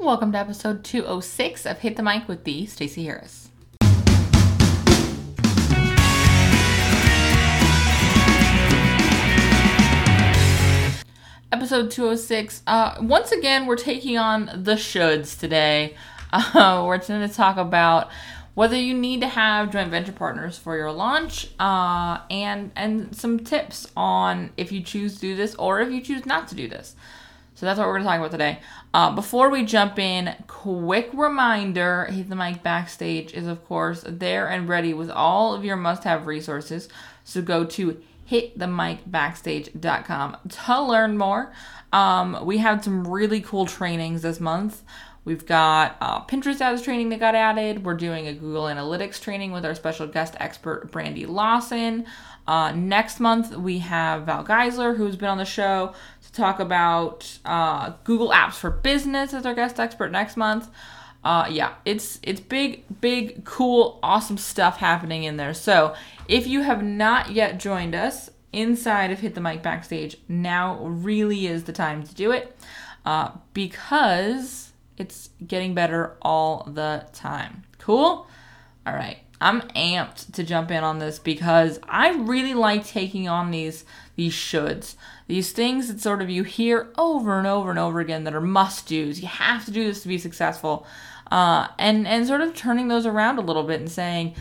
Welcome to episode 206 of Hit the Mic with the Stacey Harris. Episode 206. Uh, once again, we're taking on the shoulds today. Uh, we're going to talk about whether you need to have joint venture partners for your launch uh, and and some tips on if you choose to do this or if you choose not to do this so that's what we're going to talk about today. Uh, before we jump in quick reminder hit the mic backstage is of course there and ready with all of your must-have resources. So go to hitthemicbackstage.com to learn more. Um, we have some really cool trainings this month. We've got uh, Pinterest ads training that got added. We're doing a Google Analytics training with our special guest expert, Brandy Lawson. Uh, next month, we have Val Geisler, who's been on the show, to talk about uh, Google Apps for Business as our guest expert next month. Uh, yeah, it's it's big, big, cool, awesome stuff happening in there. So if you have not yet joined us inside of Hit the Mic Backstage, now really is the time to do it uh, because it's getting better all the time. Cool? All right. I'm amped to jump in on this because I really like taking on these these shoulds. These things that sort of you hear over and over and over again that are must do's. You have to do this to be successful. Uh, and and sort of turning those around a little bit and saying,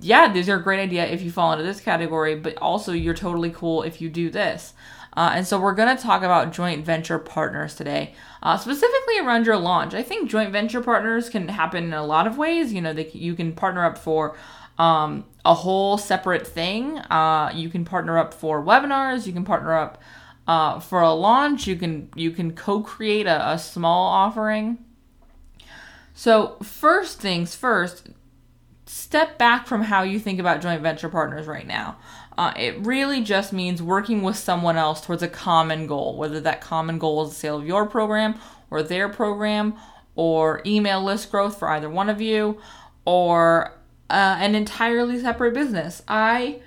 yeah, these are a great idea if you fall into this category, but also you're totally cool if you do this. Uh, and so we're going to talk about joint venture partners today, uh, specifically around your launch. I think joint venture partners can happen in a lot of ways. You know, they, you can partner up for um, a whole separate thing. Uh, you can partner up for webinars. You can partner up uh, for a launch. You can you can co-create a, a small offering. So first things first, step back from how you think about joint venture partners right now. Uh, it really just means working with someone else towards a common goal, whether that common goal is the sale of your program or their program, or email list growth for either one of you, or uh, an entirely separate business. I,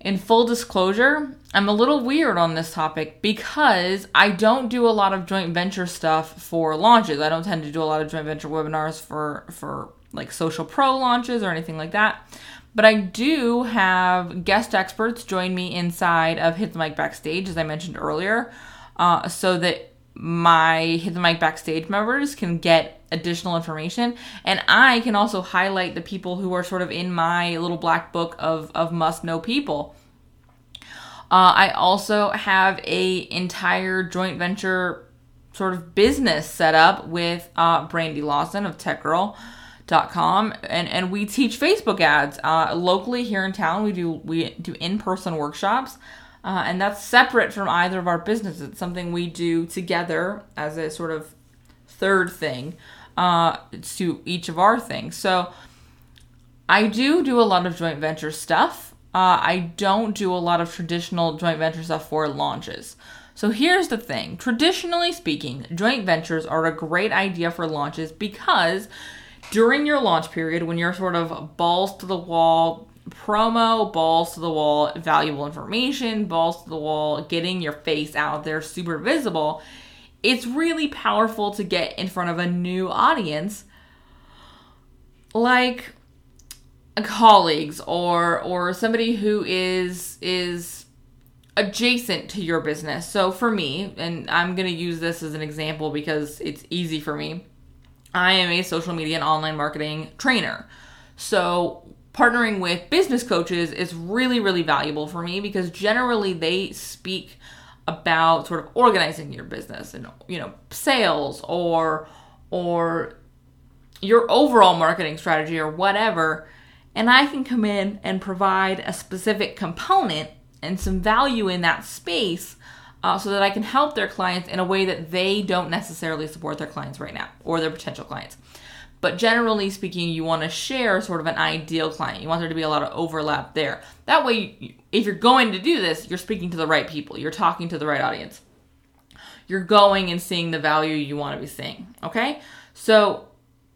in full disclosure, I'm a little weird on this topic because I don't do a lot of joint venture stuff for launches. I don't tend to do a lot of joint venture webinars for for like social pro launches or anything like that. But I do have guest experts join me inside of Hit the Mic Backstage, as I mentioned earlier, uh, so that my Hit the Mic Backstage members can get additional information. And I can also highlight the people who are sort of in my little black book of, of must know people. Uh, I also have a entire joint venture sort of business set up with uh, Brandy Lawson of Tech Girl com and and we teach facebook ads uh, locally here in town. We do we do in-person workshops uh, and that's separate from either of our businesses. It's something we do together as a sort of third thing uh, to each of our things. So i do do a lot of joint venture stuff. Uh, i don't do a lot of traditional joint venture stuff for launches. So here's the thing. Traditionally speaking joint ventures are a great idea for launches because during your launch period when you're sort of balls to the wall promo, balls to the wall, valuable information, balls to the wall, getting your face out there super visible, it's really powerful to get in front of a new audience like colleagues or or somebody who is is adjacent to your business. So for me, and I'm going to use this as an example because it's easy for me I am a social media and online marketing trainer. So, partnering with business coaches is really, really valuable for me because generally they speak about sort of organizing your business and you know sales or or your overall marketing strategy or whatever and I can come in and provide a specific component and some value in that space uh, so that I can help their clients in a way that they don't necessarily support their clients right now or their potential clients. But generally speaking, you want to share sort of an ideal client. You want there to be a lot of overlap there. That way, if you're going to do this, you're speaking to the right people, you're talking to the right audience. You're going and seeing the value you want to be seeing. Okay? So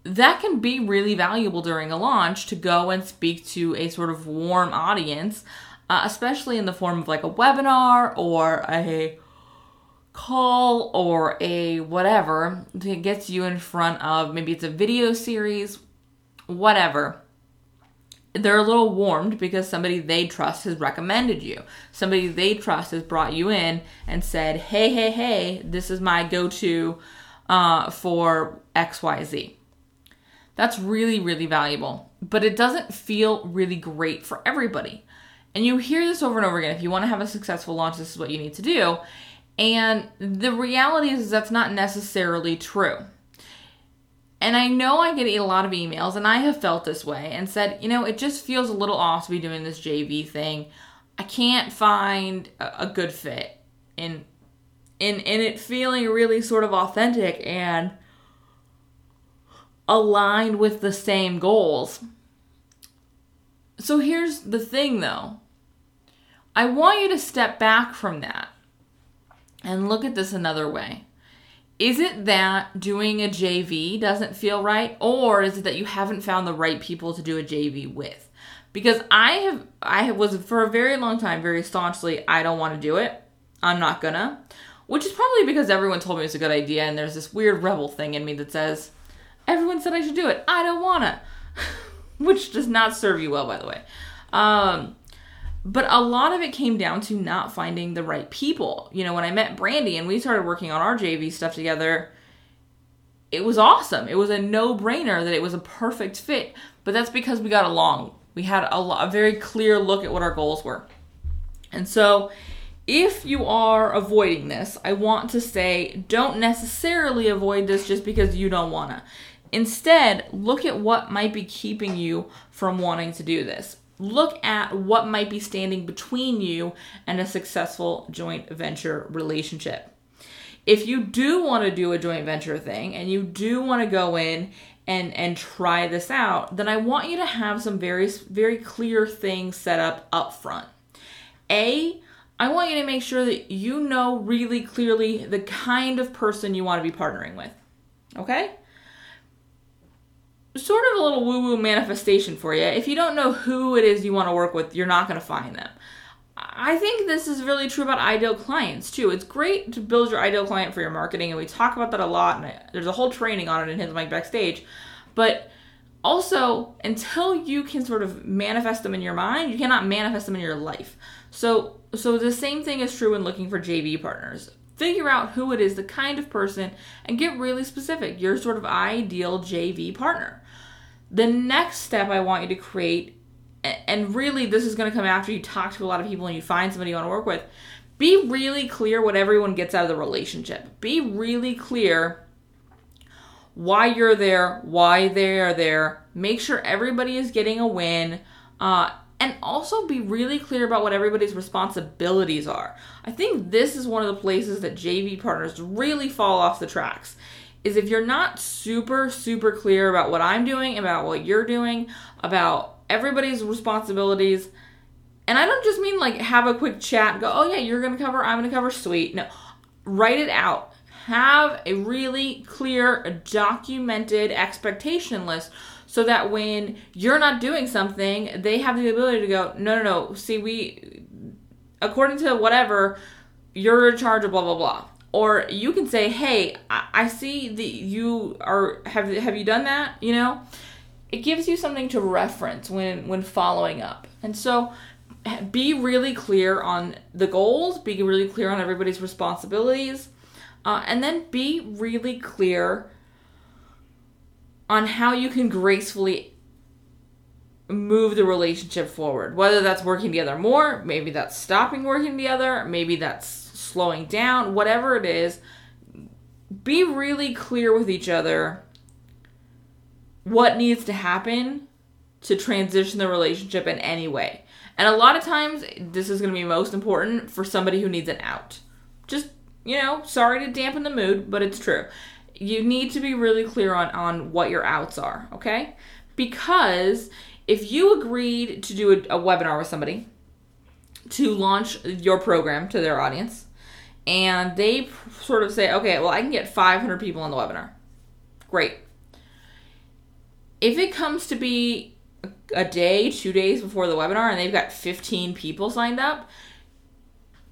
that can be really valuable during a launch to go and speak to a sort of warm audience uh, especially in the form of like a webinar or a call or a whatever that gets you in front of maybe it's a video series, whatever. They're a little warmed because somebody they trust has recommended you. Somebody they trust has brought you in and said, hey, hey, hey, this is my go to uh, for XYZ. That's really, really valuable. But it doesn't feel really great for everybody. And you hear this over and over again. If you want to have a successful launch, this is what you need to do. And the reality is that's not necessarily true. And I know I get a lot of emails, and I have felt this way and said, you know, it just feels a little off to be doing this JV thing. I can't find a, good fit in in in it feeling really sort of authentic and aligned with the same goals. So here's the thing though. I want you to step back from that and look at this another way. Is it that doing a JV doesn't feel right or is it that you haven't found the right people to do a JV with? Because I have I was for a very long time very staunchly I don't want to do it. I'm not gonna. Which is probably because everyone told me it's a good idea and there's this weird rebel thing in me that says everyone said I should do it. I don't wanna. Which does not serve you well by the way. Um but a lot of it came down to not finding the right people. You know, when I met Brandy and we started working on our JV stuff together, it was awesome. It was a no brainer that it was a perfect fit. But that's because we got along. We had a, a very clear look at what our goals were. And so, if you are avoiding this, I want to say don't necessarily avoid this just because you don't want to. Instead, look at what might be keeping you from wanting to do this look at what might be standing between you and a successful joint venture relationship. If you do want to do a joint venture thing and you do want to go in and and try this out, then I want you to have some very very clear things set up up front. A I want you to make sure that you know really clearly the kind of person you want to be partnering with. Okay? Sort of a little woo woo manifestation for you. If you don't know who it is you want to work with, you're not going to find them. I think this is really true about ideal clients too. It's great to build your ideal client for your marketing, and we talk about that a lot. And there's a whole training on it in His Mic Backstage. But also, until you can sort of manifest them in your mind, you cannot manifest them in your life. So, so the same thing is true when looking for JV partners. Figure out who it is, the kind of person, and get really specific. Your sort of ideal JV partner. The next step I want you to create, and really this is going to come after you talk to a lot of people and you find somebody you want to work with, be really clear what everyone gets out of the relationship. Be really clear why you're there, why they are there. Make sure everybody is getting a win. Uh, and also be really clear about what everybody's responsibilities are. I think this is one of the places that JV partners really fall off the tracks. Is if you're not super, super clear about what I'm doing, about what you're doing, about everybody's responsibilities, and I don't just mean like have a quick chat, go, oh yeah, you're gonna cover, I'm gonna cover, sweet. No, write it out. Have a really clear, documented expectation list so that when you're not doing something, they have the ability to go, no, no, no. See, we, according to whatever, you're in charge of blah blah blah. Or you can say, hey, I, see that you are have have you done that? You know, it gives you something to reference when when following up. And so be really clear on the goals, be really clear on everybody's responsibilities, uh, and then be really clear on how you can gracefully move the relationship forward. Whether that's working together more, maybe that's stopping working together, maybe that's slowing down, whatever it is, be really clear with each other what needs to happen to transition the relationship in any way. And a lot of times, this is going to be most important for somebody who needs an out. Just, you know, sorry to dampen the mood, but it's true you need to be really clear on on what your outs are, okay? Because if you agreed to do a, a webinar with somebody to launch your program to their audience and they sort of say, "Okay, well, I can get 500 people on the webinar." Great. If it comes to be a day, 2 days before the webinar and they've got 15 people signed up,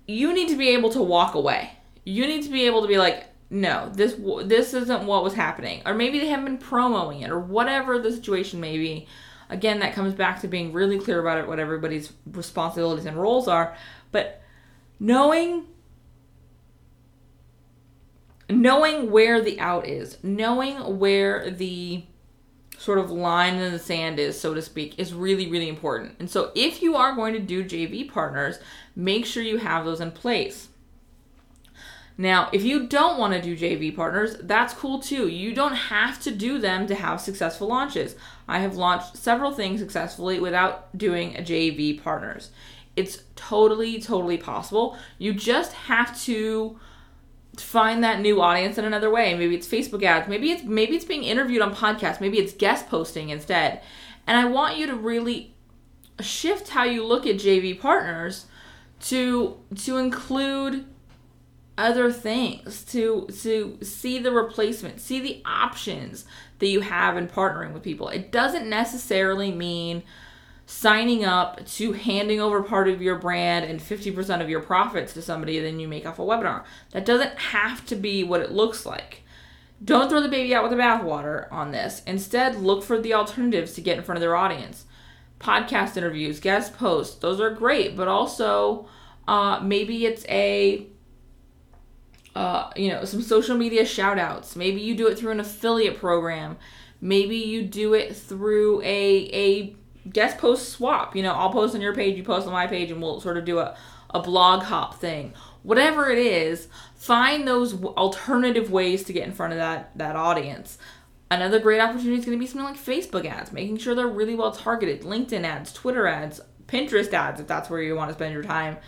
you need to be able to walk away you need to be able to be like, no, this this isn't what was happening, or maybe they haven't been promoting it, or whatever the situation may be. Again, that comes back to being really clear about it, what everybody's responsibilities and roles are, but knowing knowing where the out is, knowing where the sort of line in the sand is, so to speak, is really, really important. And so if you are going to do JV partners, make sure you have those in place. Now, if you don't want to do JV partners, that's cool too. You don't have to do them to have successful launches. I have launched several things successfully without doing a JV partners. It's totally, totally possible. You just have to find that new audience in another way. Maybe it's Facebook ads, maybe it's maybe it's being interviewed on podcasts, maybe it's guest posting instead. And I want you to really shift how you look at JV partners to to include other things to to see the replacement see the options that you have in partnering with people it doesn't necessarily mean signing up to handing over part of your brand and 50% of your profits to somebody then you make off a webinar. That doesn't have to be what it looks like. Don't throw the baby out with the bathwater on this. Instead, look for the alternatives to get in front of their audience. Podcast interviews, guest posts, those are great, but also uh, maybe it's a uh, you know, some social media shout outs. Maybe you do it through an affiliate program. Maybe you do it through a, a guest post swap. You know, I'll post on your page, you post on my page, and we'll sort of do a, a blog hop thing. Whatever it is, find those alternative ways to get in front of that that audience. Another great opportunity is going to be something like Facebook ads, making sure they're really well targeted, LinkedIn ads, Twitter ads, Pinterest ads, if that's where you want to spend your time,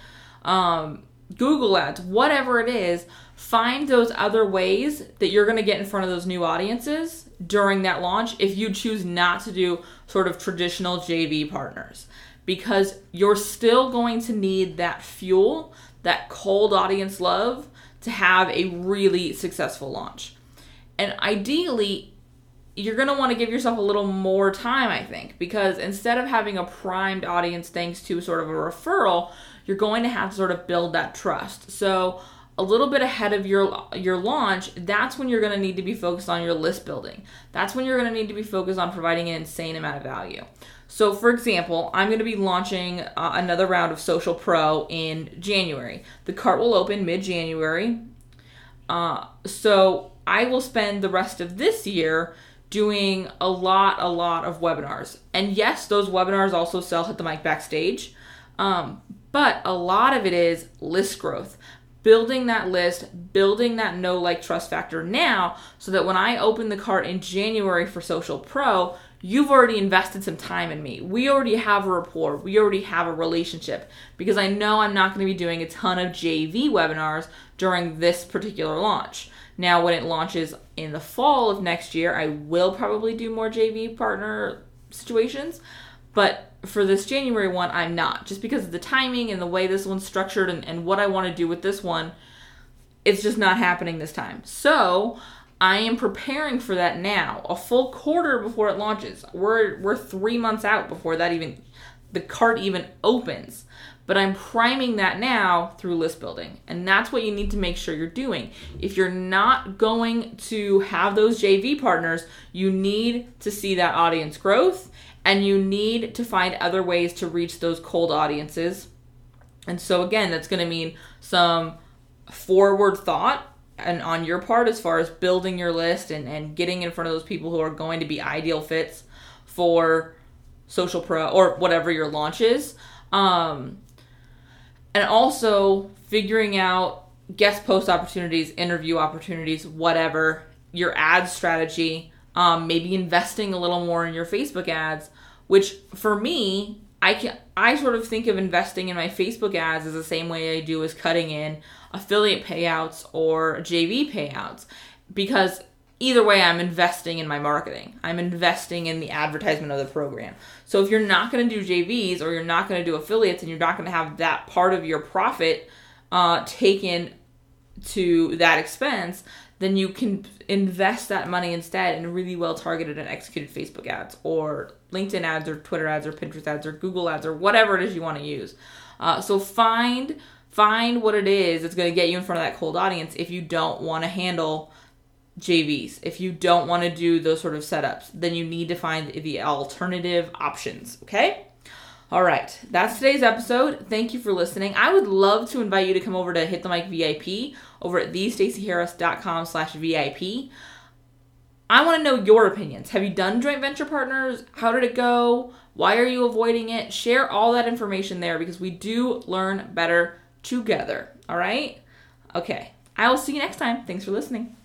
um, Google ads, whatever it is. Find those other ways that you're going to get in front of those new audiences during that launch if you choose not to do sort of traditional JV partners because you're still going to need that fuel, that cold audience love to have a really successful launch. And ideally, you're going to want to give yourself a little more time, I think, because instead of having a primed audience thanks to sort of a referral, you're going to have to sort of build that trust. So, a little bit ahead of your your launch, that's when you're going to need to be focused on your list building. That's when you're going to need to be focused on providing an insane amount of value. So, for example, I'm going to be launching uh, another round of Social Pro in January. The cart will open mid January. Uh, so, I will spend the rest of this year doing a lot, a lot of webinars. And yes, those webinars also sell Hit the Mic Backstage. Um, but a lot of it is list growth building that list, building that no like trust factor now so that when I open the cart in January for Social Pro, you've already invested some time in me. We already have a rapport, we already have a relationship because I know I'm not going to be doing a ton of JV webinars during this particular launch. Now, when it launches in the fall of next year, I will probably do more JV partner situations, but for this January one, I'm not. Just because of the timing and the way this one's structured and, and what I want to do with this one, it's just not happening this time. So I am preparing for that now, a full quarter before it launches. We're we're three months out before that even the cart even opens. But I'm priming that now through list building. And that's what you need to make sure you're doing. If you're not going to have those JV partners, you need to see that audience growth and you need to find other ways to reach those cold audiences. And so again, that's going to mean some forward thought and on your part as far as building your list and, and getting in front of those people who are going to be ideal fits for social pro or whatever your launch is um, and also figuring out guest post opportunities interview opportunities whatever your ad strategy um, maybe investing a little more in your Facebook ads, which for me, I can I sort of think of investing in my Facebook ads as the same way I do as cutting in affiliate payouts or JV payouts because either way I'm investing in my marketing. I'm investing in the advertisement of the program. So if you're not going to do JVs or you're not going to do affiliates and you're not going to have that part of your profit uh, taken to that expense, then you can invest that money instead in really well targeted and executed Facebook ads or LinkedIn ads or Twitter ads or Pinterest ads or Google ads or whatever it is you want to use. Uh, so find Find what it is that's going to get you in front of that cold audience if you don't want to handle JVs. If you don't want to do those sort of setups, then you need to find the alternative options, okay? All right, that's today's episode. Thank you for listening. I would love to invite you to come over to Hit the Mic VIP over at thestaceyharris.com slash VIP. I want to know your opinions. Have you done joint venture partners? How did it go? Why are you avoiding it? Share all that information there because we do learn better together. All right? Okay. I will see you next time. Thanks for listening.